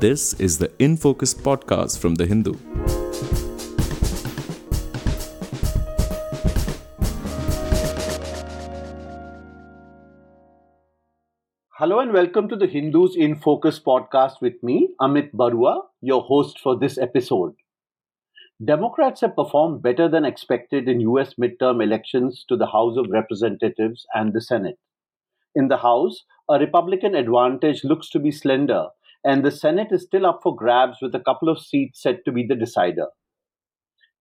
This is the In Focus podcast from The Hindu. Hello and welcome to the Hindus in Focus podcast with me, Amit Baruah, your host for this episode. Democrats have performed better than expected in US midterm elections to the House of Representatives and the Senate. In the House, a Republican advantage looks to be slender, and the Senate is still up for grabs with a couple of seats set to be the decider.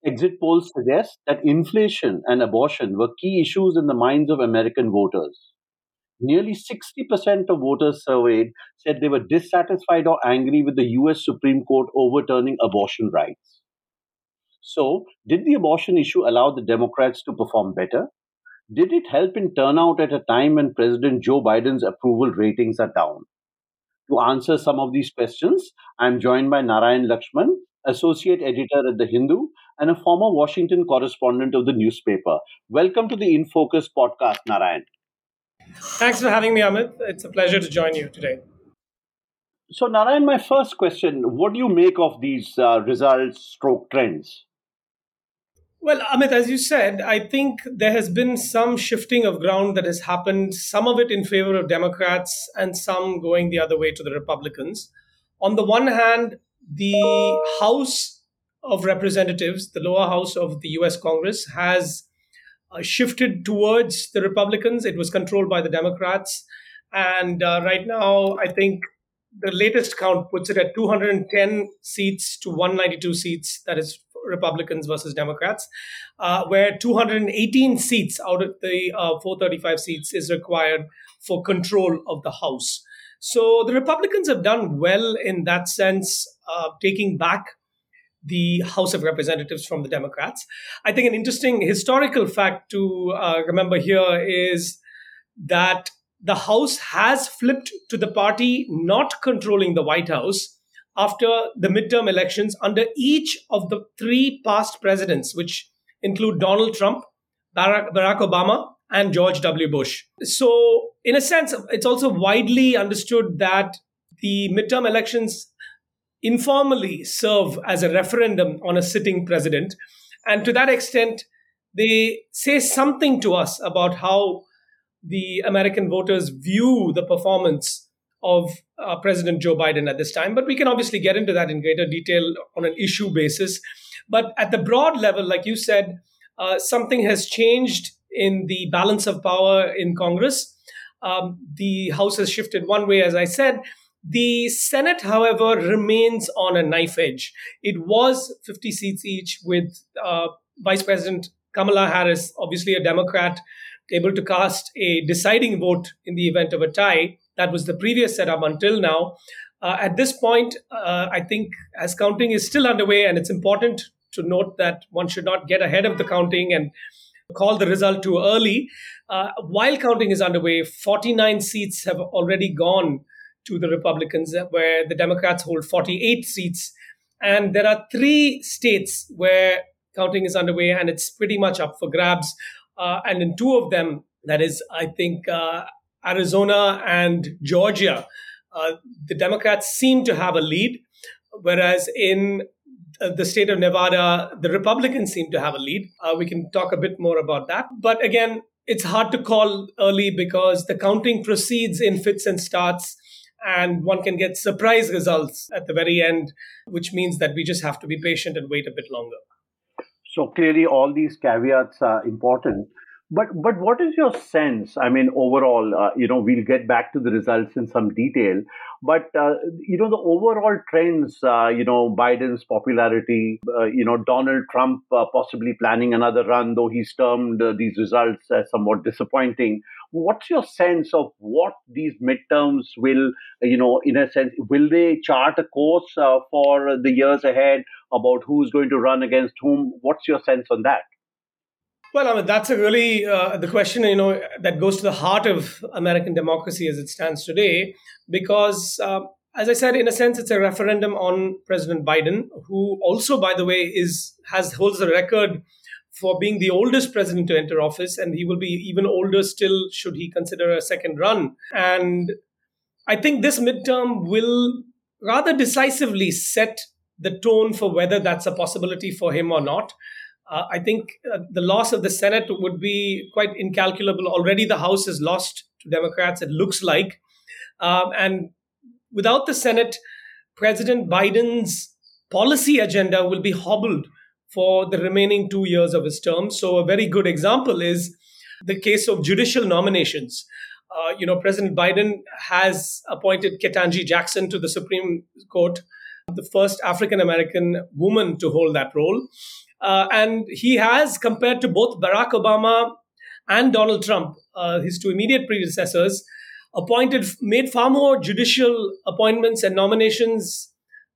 Exit polls suggest that inflation and abortion were key issues in the minds of American voters. Nearly 60% of voters surveyed said they were dissatisfied or angry with the US Supreme Court overturning abortion rights. So, did the abortion issue allow the Democrats to perform better? Did it help in turnout at a time when President Joe Biden's approval ratings are down? To answer some of these questions, I'm joined by Narayan Lakshman, Associate Editor at The Hindu and a former Washington correspondent of the newspaper. Welcome to the In Focus podcast, Narayan. Thanks for having me, Amit. It's a pleasure to join you today. So, Narayan, my first question what do you make of these uh, results stroke trends? Well, Amit, as you said, I think there has been some shifting of ground that has happened, some of it in favor of Democrats and some going the other way to the Republicans. On the one hand, the House of Representatives, the lower house of the US Congress, has uh, shifted towards the Republicans. It was controlled by the Democrats. And uh, right now, I think the latest count puts it at 210 seats to 192 seats. That is Republicans versus Democrats, uh, where 218 seats out of the uh, 435 seats is required for control of the House. So the Republicans have done well in that sense, uh, taking back the House of Representatives from the Democrats. I think an interesting historical fact to uh, remember here is that the House has flipped to the party not controlling the White House after the midterm elections under each of the three past presidents, which include Donald Trump, Barack, Barack Obama, and George W. Bush. So, in a sense, it's also widely understood that the midterm elections informally serve as a referendum on a sitting president. And to that extent, they say something to us about how the American voters view the performance of uh, President Joe Biden at this time. But we can obviously get into that in greater detail on an issue basis. But at the broad level, like you said, uh, something has changed in the balance of power in Congress. Um, the House has shifted one way, as I said. The Senate, however, remains on a knife edge. It was 50 seats each, with uh, Vice President Kamala Harris, obviously a Democrat, able to cast a deciding vote in the event of a tie. That was the previous setup until now. Uh, at this point, uh, I think as counting is still underway, and it's important to note that one should not get ahead of the counting and call the result too early. Uh, while counting is underway, 49 seats have already gone to the Republicans, where the Democrats hold 48 seats. And there are three states where counting is underway, and it's pretty much up for grabs. Uh, and in two of them, that is, I think, uh, Arizona and Georgia, uh, the Democrats seem to have a lead, whereas in uh, the state of Nevada, the Republicans seem to have a lead. Uh, we can talk a bit more about that. But again, it's hard to call early because the counting proceeds in fits and starts, and one can get surprise results at the very end, which means that we just have to be patient and wait a bit longer. So clearly, all these caveats are important. But but what is your sense? I mean, overall, uh, you know, we'll get back to the results in some detail. But uh, you know, the overall trends, uh, you know, Biden's popularity, uh, you know, Donald Trump uh, possibly planning another run, though he's termed uh, these results as somewhat disappointing. What's your sense of what these midterms will, you know, in a sense, will they chart a course for the years ahead about who's going to run against whom? What's your sense on that? Well, I mean, that's a really uh, the question, you know, that goes to the heart of American democracy as it stands today, because, uh, as I said, in a sense, it's a referendum on President Biden, who also, by the way, is has holds the record for being the oldest president to enter office, and he will be even older still should he consider a second run. And I think this midterm will rather decisively set the tone for whether that's a possibility for him or not. Uh, I think uh, the loss of the Senate would be quite incalculable. Already the House is lost to Democrats, it looks like. Um, and without the Senate, President Biden's policy agenda will be hobbled for the remaining two years of his term. So, a very good example is the case of judicial nominations. Uh, you know, President Biden has appointed Ketanji Jackson to the Supreme Court, the first African American woman to hold that role. Uh, and he has, compared to both Barack Obama and Donald Trump, uh, his two immediate predecessors, appointed, made far more judicial appointments and nominations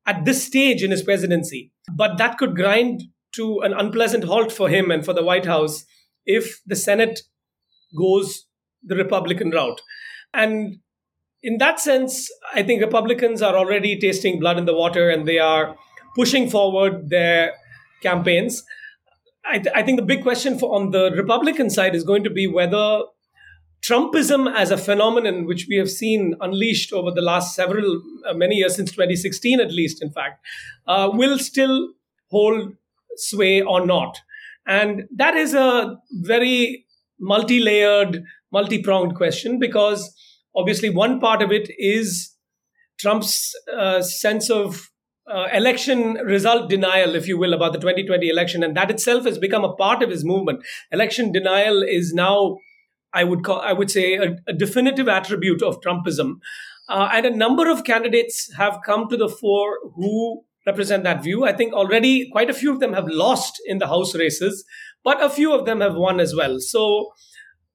at this stage in his presidency. But that could grind to an unpleasant halt for him and for the White House if the Senate goes the Republican route. And in that sense, I think Republicans are already tasting blood in the water and they are pushing forward their campaigns. I, th- I think the big question for on the Republican side is going to be whether Trumpism as a phenomenon, which we have seen unleashed over the last several, uh, many years since 2016 at least, in fact, uh, will still hold sway or not. And that is a very multi layered, multi pronged question because obviously one part of it is Trump's uh, sense of uh, election result denial, if you will, about the 2020 election. And that itself has become a part of his movement. Election denial is now I would call, I would say, a, a definitive attribute of Trumpism. Uh, and a number of candidates have come to the fore who represent that view. I think already quite a few of them have lost in the House races, but a few of them have won as well. So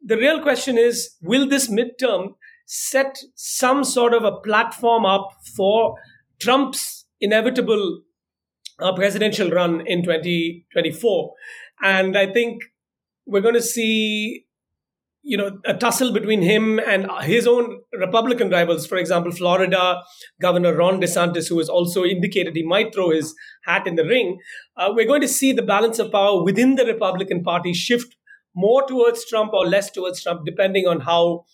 the real question is will this midterm set some sort of a platform up for Trump's inevitable uh, presidential run in 2024? And I think we're going to see you know a tussle between him and his own Republican rivals. For example, Florida Governor Ron DeSantis, who has also indicated he might throw his hat in the ring. Uh, we're going to see the balance of power within the Republican Party shift more towards Trump or less towards Trump, depending on how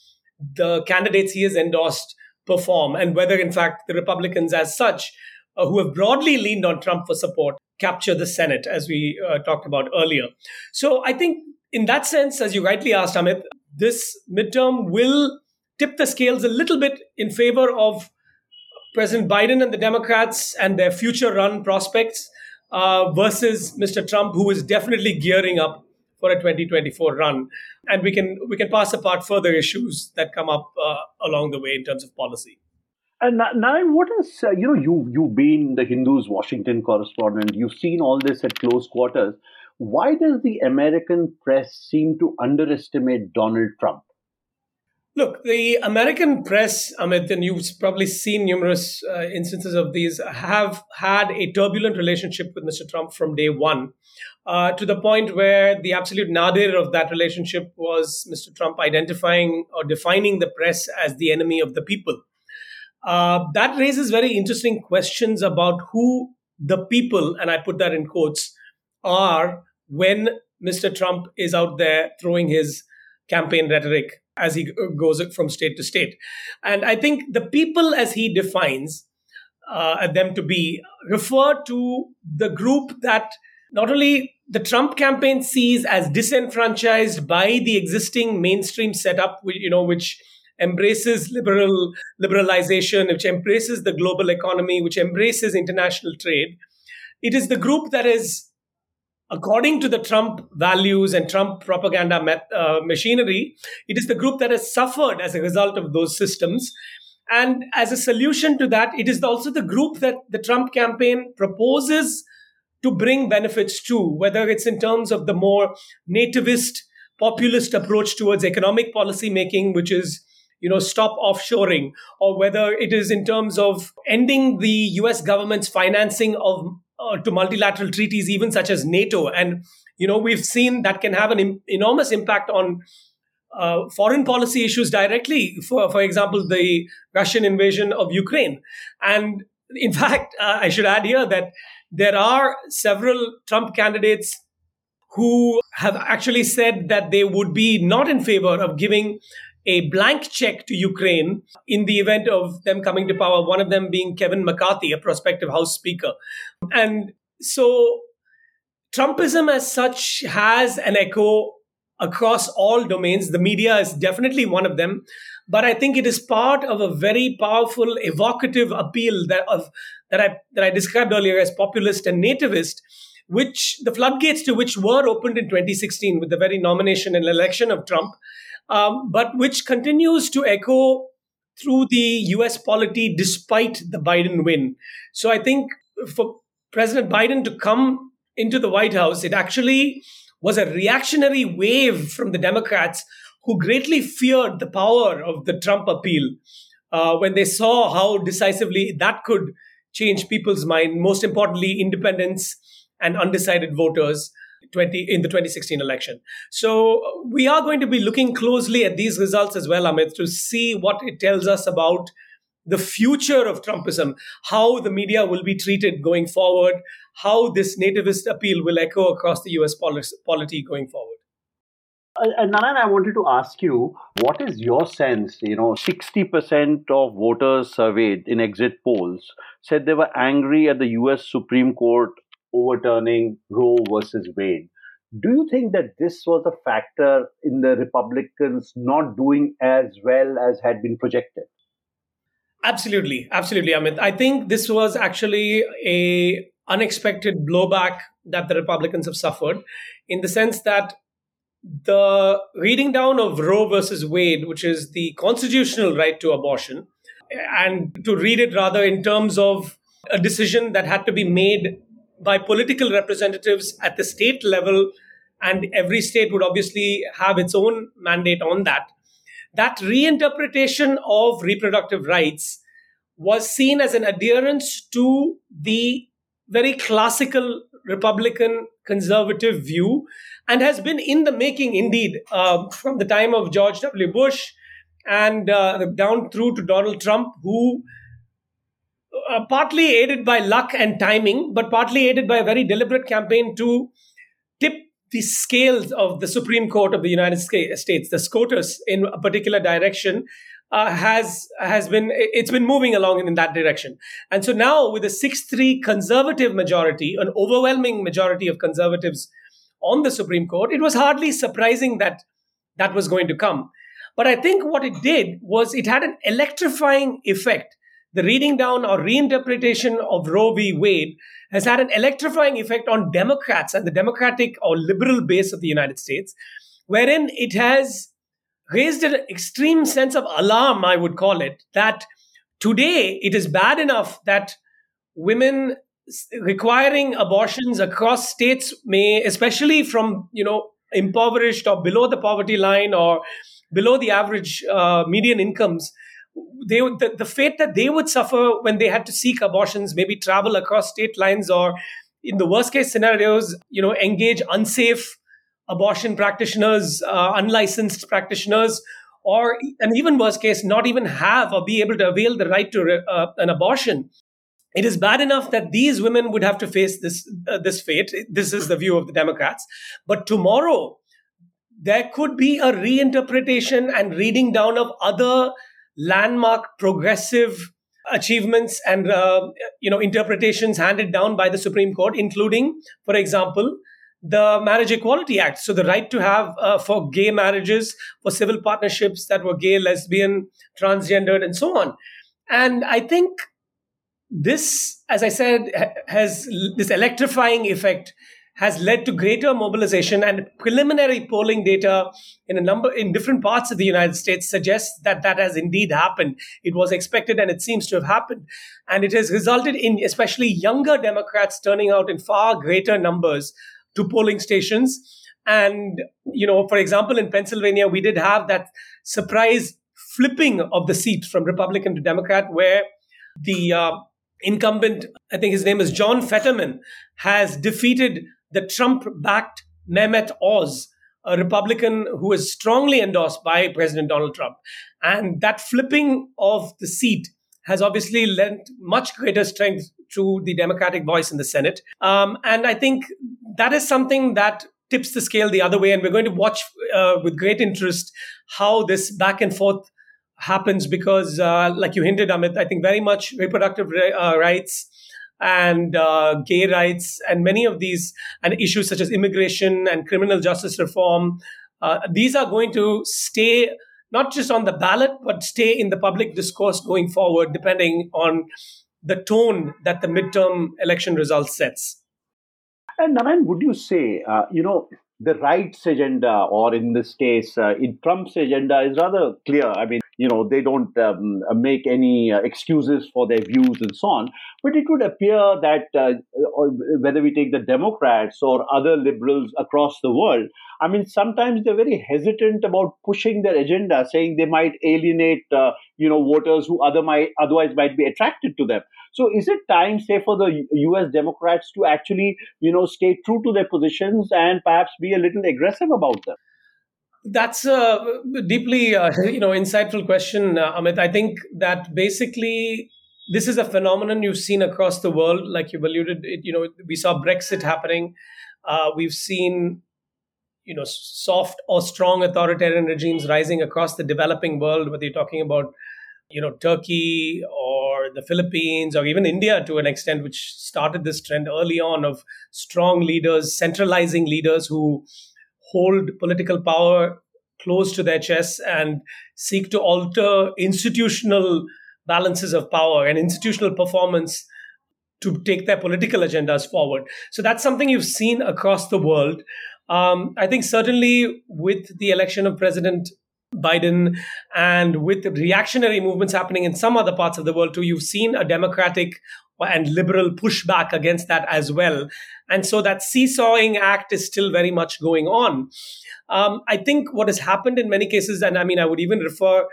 the candidates he has endorsed perform and whether, in fact, the Republicans, as such, uh, who have broadly leaned on Trump for support, capture the Senate, as we uh, talked about earlier. So I think in that sense, as you rightly asked, Amit, this midterm will tip the scales a little bit in favor of President Biden and the Democrats and their future run prospects uh, versus Mr. Trump, who is definitely gearing up for a 2024 run. And we can we can pass apart further issues that come up uh, along the way in terms of policy. And now, what is uh, you know you you've been the Hindu's Washington correspondent. You've seen all this at close quarters why does the American press seem to underestimate Donald Trump? Look, the American press, Amit, and you've probably seen numerous uh, instances of these, have had a turbulent relationship with Mr. Trump from day one, uh, to the point where the absolute nadir of that relationship was Mr. Trump identifying or defining the press as the enemy of the people. Uh, that raises very interesting questions about who the people, and I put that in quotes, are when Mr. Trump is out there throwing his campaign rhetoric as he goes from state to state. And I think the people, as he defines uh, them to be, refer to the group that not only the Trump campaign sees as disenfranchised by the existing mainstream setup, you know, which embraces liberal liberalization, which embraces the global economy, which embraces international trade. It is the group that is according to the Trump values and Trump propaganda met, uh, machinery, it is the group that has suffered as a result of those systems. And as a solution to that, it is also the group that the Trump campaign proposes to bring benefits to, whether it's in terms of the more nativist, populist approach towards economic policy making, which is you know stop offshoring or whether it is in terms of ending the US government's financing of uh, to multilateral treaties, even such as NATO. And, you know, we've seen that can have an Im- enormous impact on uh, foreign policy issues directly. For, for example, the Russian invasion of Ukraine. And in fact, uh, I should add here that there are several Trump candidates who have actually said that they would be not in favor of giving a blank check to Ukraine in the event of them coming to power, one of them being Kevin McCarthy, a prospective House Speaker. And so Trumpism as such has an echo across all domains. The media is definitely one of them. But I think it is part of a very powerful, evocative appeal that of that I that I described earlier as populist and nativist, which the floodgates to which were opened in 2016 with the very nomination and election of Trump, um, but which continues to echo through the US polity despite the Biden win. So I think for President Biden to come into the White House, it actually was a reactionary wave from the Democrats who greatly feared the power of the Trump appeal uh, when they saw how decisively that could change people's mind, most importantly, independents and undecided voters. 20 in the 2016 election. So we are going to be looking closely at these results as well, Amit, to see what it tells us about the future of Trumpism, how the media will be treated going forward, how this nativist appeal will echo across the US polity going forward. Uh, and Narayan, I wanted to ask you, what is your sense? You know, 60% of voters surveyed in exit polls said they were angry at the US Supreme Court overturning Roe versus Wade. Do you think that this was a factor in the Republicans not doing as well as had been projected? Absolutely, absolutely, Amit. I think this was actually a unexpected blowback that the Republicans have suffered, in the sense that the reading down of Roe versus Wade, which is the constitutional right to abortion, and to read it rather in terms of a decision that had to be made by political representatives at the state level, and every state would obviously have its own mandate on that that reinterpretation of reproductive rights was seen as an adherence to the very classical Republican conservative view and has been in the making indeed uh, from the time of George W. Bush and uh, down through to Donald Trump, who uh, partly aided by luck and timing, but partly aided by a very deliberate campaign to tip the scales of the Supreme Court of the United States, the SCOTUS, in a particular direction, uh, has has been it's been moving along in, in that direction. And so now, with a six-three conservative majority, an overwhelming majority of conservatives on the Supreme Court, it was hardly surprising that that was going to come. But I think what it did was it had an electrifying effect the reading down or reinterpretation of Roe v. Wade has had an electrifying effect on Democrats and the Democratic or liberal base of the United States, wherein it has raised an extreme sense of alarm, I would call it, that today it is bad enough that women requiring abortions across states may, especially from, you know, impoverished or below the poverty line or below the average uh, median incomes, they the, the fate that they would suffer when they had to seek abortions, maybe travel across state lines, or in the worst case scenarios, you know, engage unsafe abortion practitioners, uh, unlicensed practitioners, or an even worse case, not even have or be able to avail the right to uh, an abortion. It is bad enough that these women would have to face this uh, this fate. This is the view of the Democrats. But tomorrow, there could be a reinterpretation and reading down of other landmark progressive achievements and uh, you know interpretations handed down by the supreme court including for example the marriage equality act. So the right to have uh, for gay marriages for civil partnerships that were gay lesbian transgendered and so on. And i think this as i said has this electrifying effect has led to greater mobilization and preliminary polling data in a number in different parts of the United States suggests that that has indeed happened. It was expected and it seems to have happened. And it has resulted in especially younger Democrats turning out in far greater numbers to polling stations. And, you know, for example, in Pennsylvania, we did have that surprise flipping of the seat from Republican to Democrat where the uh, incumbent, I think his name is John Fetterman, has defeated the Trump backed Mehmet Oz, a Republican who is strongly endorsed by President Donald Trump. And that flipping of the seat has obviously lent much greater strength to the Democratic voice in the Senate. Um, and I think that is something that tips the scale the other way. And we're going to watch uh, with great interest how this back and forth happens because, uh, like you hinted, Amit, I think very much reproductive uh, rights and uh, gay rights and many of these and issues such as immigration and criminal justice reform uh, these are going to stay not just on the ballot but stay in the public discourse going forward depending on the tone that the midterm election results sets and Narayan, would you say, uh, you know, the rights agenda, or in this case, uh, in Trump's agenda, is rather clear. I mean, you know, they don't um, make any uh, excuses for their views and so on. But it would appear that uh, whether we take the Democrats or other liberals across the world, I mean, sometimes they're very hesitant about pushing their agenda, saying they might alienate, uh, you know, voters who other might, otherwise might be attracted to them. So, is it time, say, for the U.S. Democrats to actually, you know, stay true to their positions and perhaps be a little aggressive about them? That's a deeply, uh, you know, insightful question, uh, Amit. I think that basically this is a phenomenon you've seen across the world, like you've alluded. It, you know, we saw Brexit happening. Uh, we've seen, you know, soft or strong authoritarian regimes rising across the developing world. Whether you're talking about, you know, Turkey or the Philippines or even India to an extent, which started this trend early on of strong leaders, centralizing leaders who hold political power close to their chests and seek to alter institutional balances of power and institutional performance to take their political agendas forward. So that's something you've seen across the world. Um, I think certainly with the election of President Biden and with reactionary movements happening in some other parts of the world too, you've seen a democratic and liberal pushback against that as well. And so that seesawing act is still very much going on. Um, I think what has happened in many cases, and I mean, I would even refer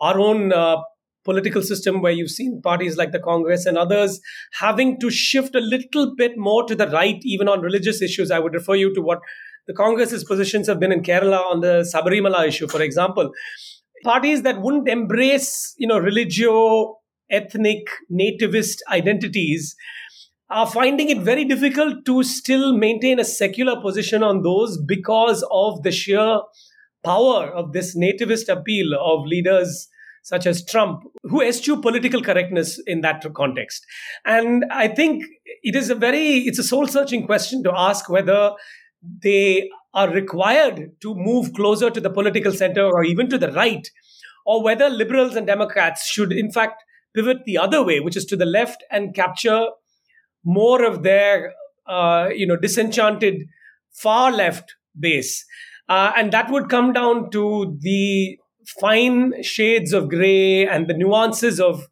our own uh, political system where you've seen parties like the Congress and others having to shift a little bit more to the right, even on religious issues. I would refer you to what the Congress's positions have been in Kerala on the Sabarimala issue, for example. Parties that wouldn't embrace, you know, religio ethnic nativist identities are finding it very difficult to still maintain a secular position on those because of the sheer power of this nativist appeal of leaders such as Trump, who eschew political correctness in that context. And I think it is a very, it's a soul searching question to ask whether they are required to move closer to the political center or even to the right, or whether liberals and Democrats should, in fact, pivot the other way, which is to the left and capture more of their, uh, you know, disenchanted far left base. Uh, and that would come down to the fine shades of gray and the nuances of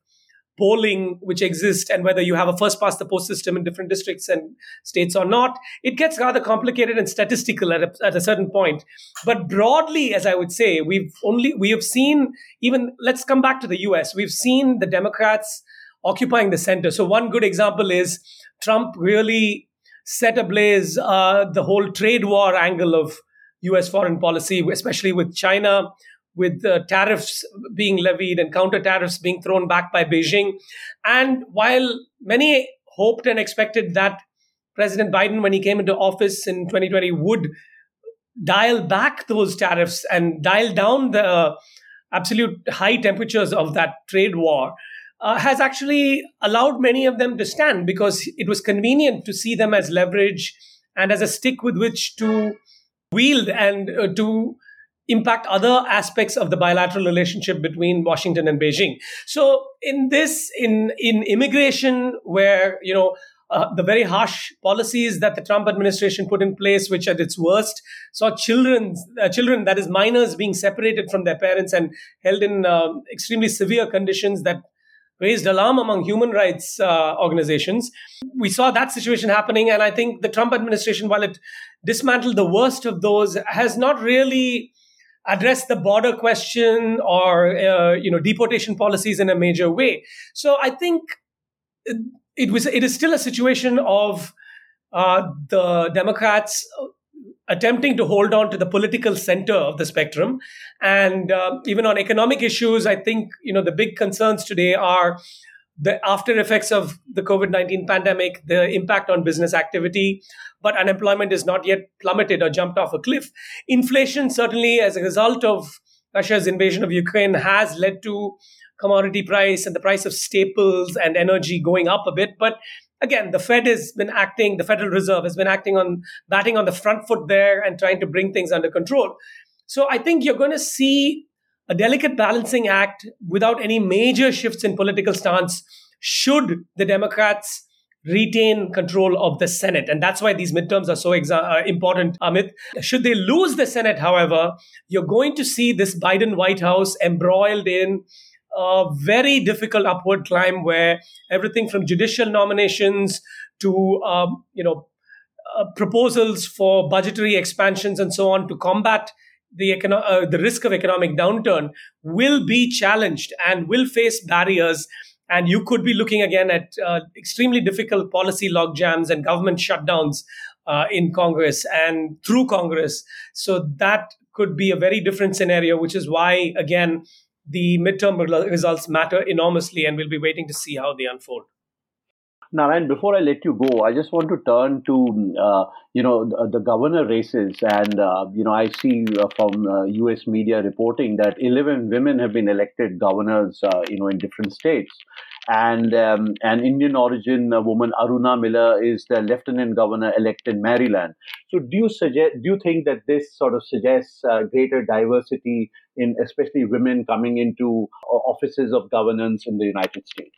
polling which exist and whether you have a first past the post system in different districts and states or not it gets rather complicated and statistical at a, at a certain point. But broadly as i would say we've only we have seen even let's come back to the us we've seen the democrats occupying the center. So one good example is trump really set ablaze uh, the whole trade war angle of us foreign policy especially with china with uh, tariffs being levied and counter tariffs being thrown back by Beijing. And while many hoped and expected that President Biden, when he came into office in 2020, would dial back those tariffs and dial down the absolute high temperatures of that trade war, uh, has actually allowed many of them to stand because it was convenient to see them as leverage and as a stick with which to wield and uh, to impact other aspects of the bilateral relationship between Washington and Beijing. So in this, in in immigration, where you know uh, the very harsh policies that the Trump administration put in place, which at its worst saw children, uh, children that is minors being separated from their parents and held in uh, extremely severe conditions that raised alarm among human rights uh, organizations. We saw that situation happening, and I think the Trump administration, while it dismantled the worst of those, has not really address the border question or uh, you know deportation policies in a major way. So I think it was it is still a situation of uh, the Democrats attempting to hold on to the political center of the spectrum, and uh, even on economic issues, I think you know the big concerns today are the after effects of the COVID 19 pandemic, the impact on business activity, but unemployment is not yet plummeted or jumped off a cliff. Inflation, certainly, as a result of Russia's invasion of Ukraine, has led to commodity price and the price of staples and energy going up a bit. But again, the Fed has been acting, the Federal Reserve has been acting on batting on the front foot there and trying to bring things under control. So I think you're going to see a delicate balancing act without any major shifts in political stance should the Democrats retain control of the Senate. And that's why these midterms are so exa- uh, important, Amit. Should they lose the Senate, however, you're going to see this Biden White House embroiled in a very difficult upward climb where everything from judicial nominations to, um, you know, uh, proposals for budgetary expansions and so on to combat the, econo- uh, the risk of economic downturn will be challenged and will face barriers. And you could be looking again at uh, extremely difficult policy logjams and government shutdowns uh, in Congress and through Congress. So that could be a very different scenario, which is why, again, the midterm results matter enormously, and we'll be waiting to see how they unfold. Narayan, before I let you go, I just want to turn to uh, you know the, the, governor races, and uh, you know I see uh, from U.S. Uh, media reporting that 11 women have been elected governors, uh, you know, in different states, and um, an Indian origin woman Aruna Miller is the lieutenant governor elect in Maryland. So, do you suggest? Do you think that this sort of suggests uh, greater diversity in especially women coming into offices of governance in the United States?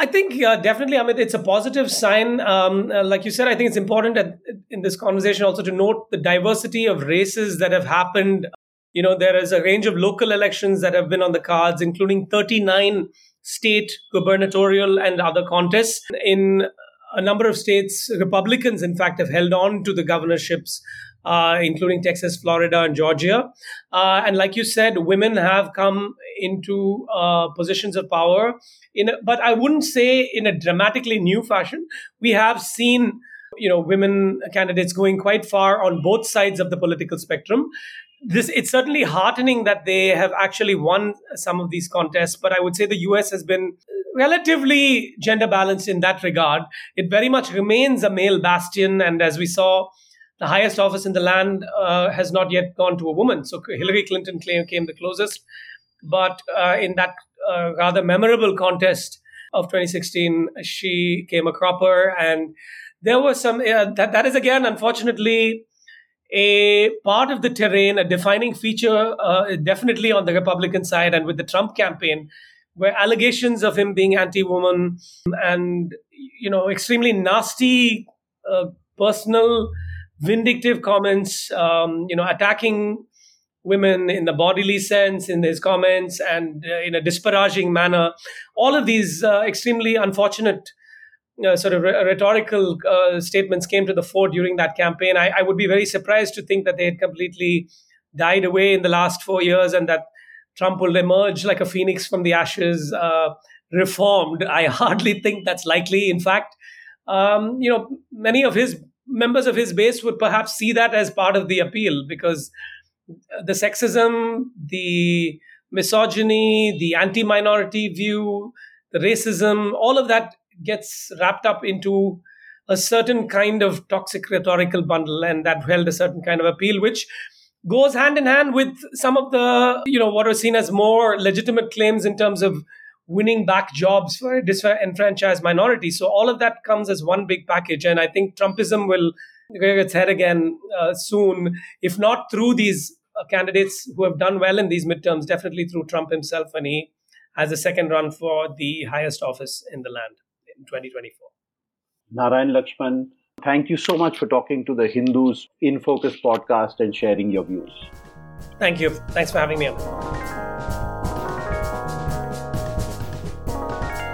I think definitely, Amit, it's a positive sign. Um, uh, like you said, I think it's important at, in this conversation also to note the diversity of races that have happened. You know, there is a range of local elections that have been on the cards, including 39 state gubernatorial and other contests. In a number of states, Republicans, in fact, have held on to the governorships uh, including Texas, Florida, and Georgia. Uh, and like you said, women have come into uh, positions of power. In a, but I wouldn't say in a dramatically new fashion. We have seen, you know, women candidates going quite far on both sides of the political spectrum. This it's certainly heartening that they have actually won some of these contests. But I would say the U.S. has been relatively gender balanced in that regard. It very much remains a male bastion, and as we saw the highest office in the land uh, has not yet gone to a woman. So Hillary Clinton came, the closest. But uh, in that uh, rather memorable contest of 2016, she came a cropper. And there was some, that, that is again, unfortunately, a part of the terrain, a defining feature, uh, definitely on the Republican side and with the Trump campaign, where allegations of him being anti-woman and you know extremely nasty uh, personal vindictive comments, um, you know, attacking women in the bodily sense in his comments and uh, in a disparaging manner. All of these uh, extremely unfortunate uh, sort of re- rhetorical uh, statements came to the fore during that campaign. I, I, would be very surprised to think that they had completely died away in the last four years and that Trump will emerge like a phoenix from the ashes, uh, reformed. I hardly think that's likely. In fact, um, you know, many of his members of his base would perhaps see that as part of the appeal because the sexism, the misogyny, the anti minority view, the racism, all of that gets wrapped up into a certain kind of toxic rhetorical bundle and that held a certain kind of appeal, which goes hand in hand with some of the, you know, what are seen as more legitimate claims in terms of winning back jobs for disenfranchised minorities. So all of that comes as one big package, and I think Trumpism will rear its head again uh, soon, if not through these uh, candidates who have done well in these midterms, definitely through Trump himself when he has a second run for the highest office in the land in 2024. Narayan Lakshman, thank you so much for talking to the Hindus in Focus podcast and sharing your views. Thank you. Thanks for having me on.